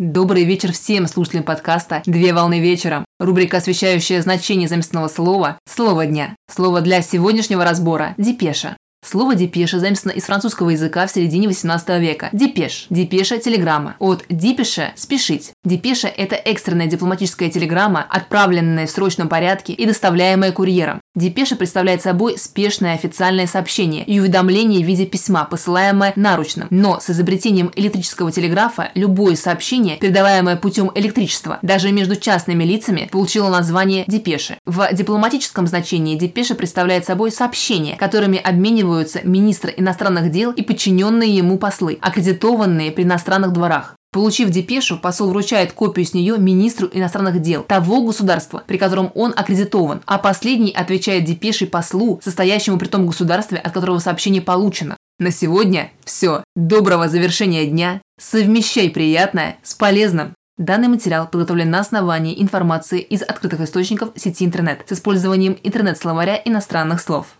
Добрый вечер всем слушателям подкаста «Две волны вечером». Рубрика, освещающая значение заимствованного слова «Слово дня». Слово для сегодняшнего разбора – «депеша». Слово «депеша» заимствовано из французского языка в середине 18 века. Dépêche. Депеша – телеграмма. От dépêcher – спешить. Депеша – это экстренная дипломатическая телеграмма, отправленная в срочном порядке и доставляемая курьером. Депеша представляет собой спешное официальное сообщение и уведомление в виде письма, посылаемое наручным. Но с изобретением электрического телеграфа любое сообщение, передаваемое путем электричества, даже между частными лицами, получило название депеши. В дипломатическом значении депеша представляет собой сообщения, которыми обмениваются министр иностранных дел и подчиненные ему послы, аккредитованные при иностранных дворах. Получив депешу, посол вручает копию с нее министру иностранных дел того государства, при котором он аккредитован, а последний отвечает депешей послу, состоящему при том государстве, от которого сообщение получено. На сегодня все. Доброго завершения дня. Совмещай приятное с полезным. Данный материал подготовлен на основании информации из открытых источников сети интернет с использованием интернет-словаря иностранных слов.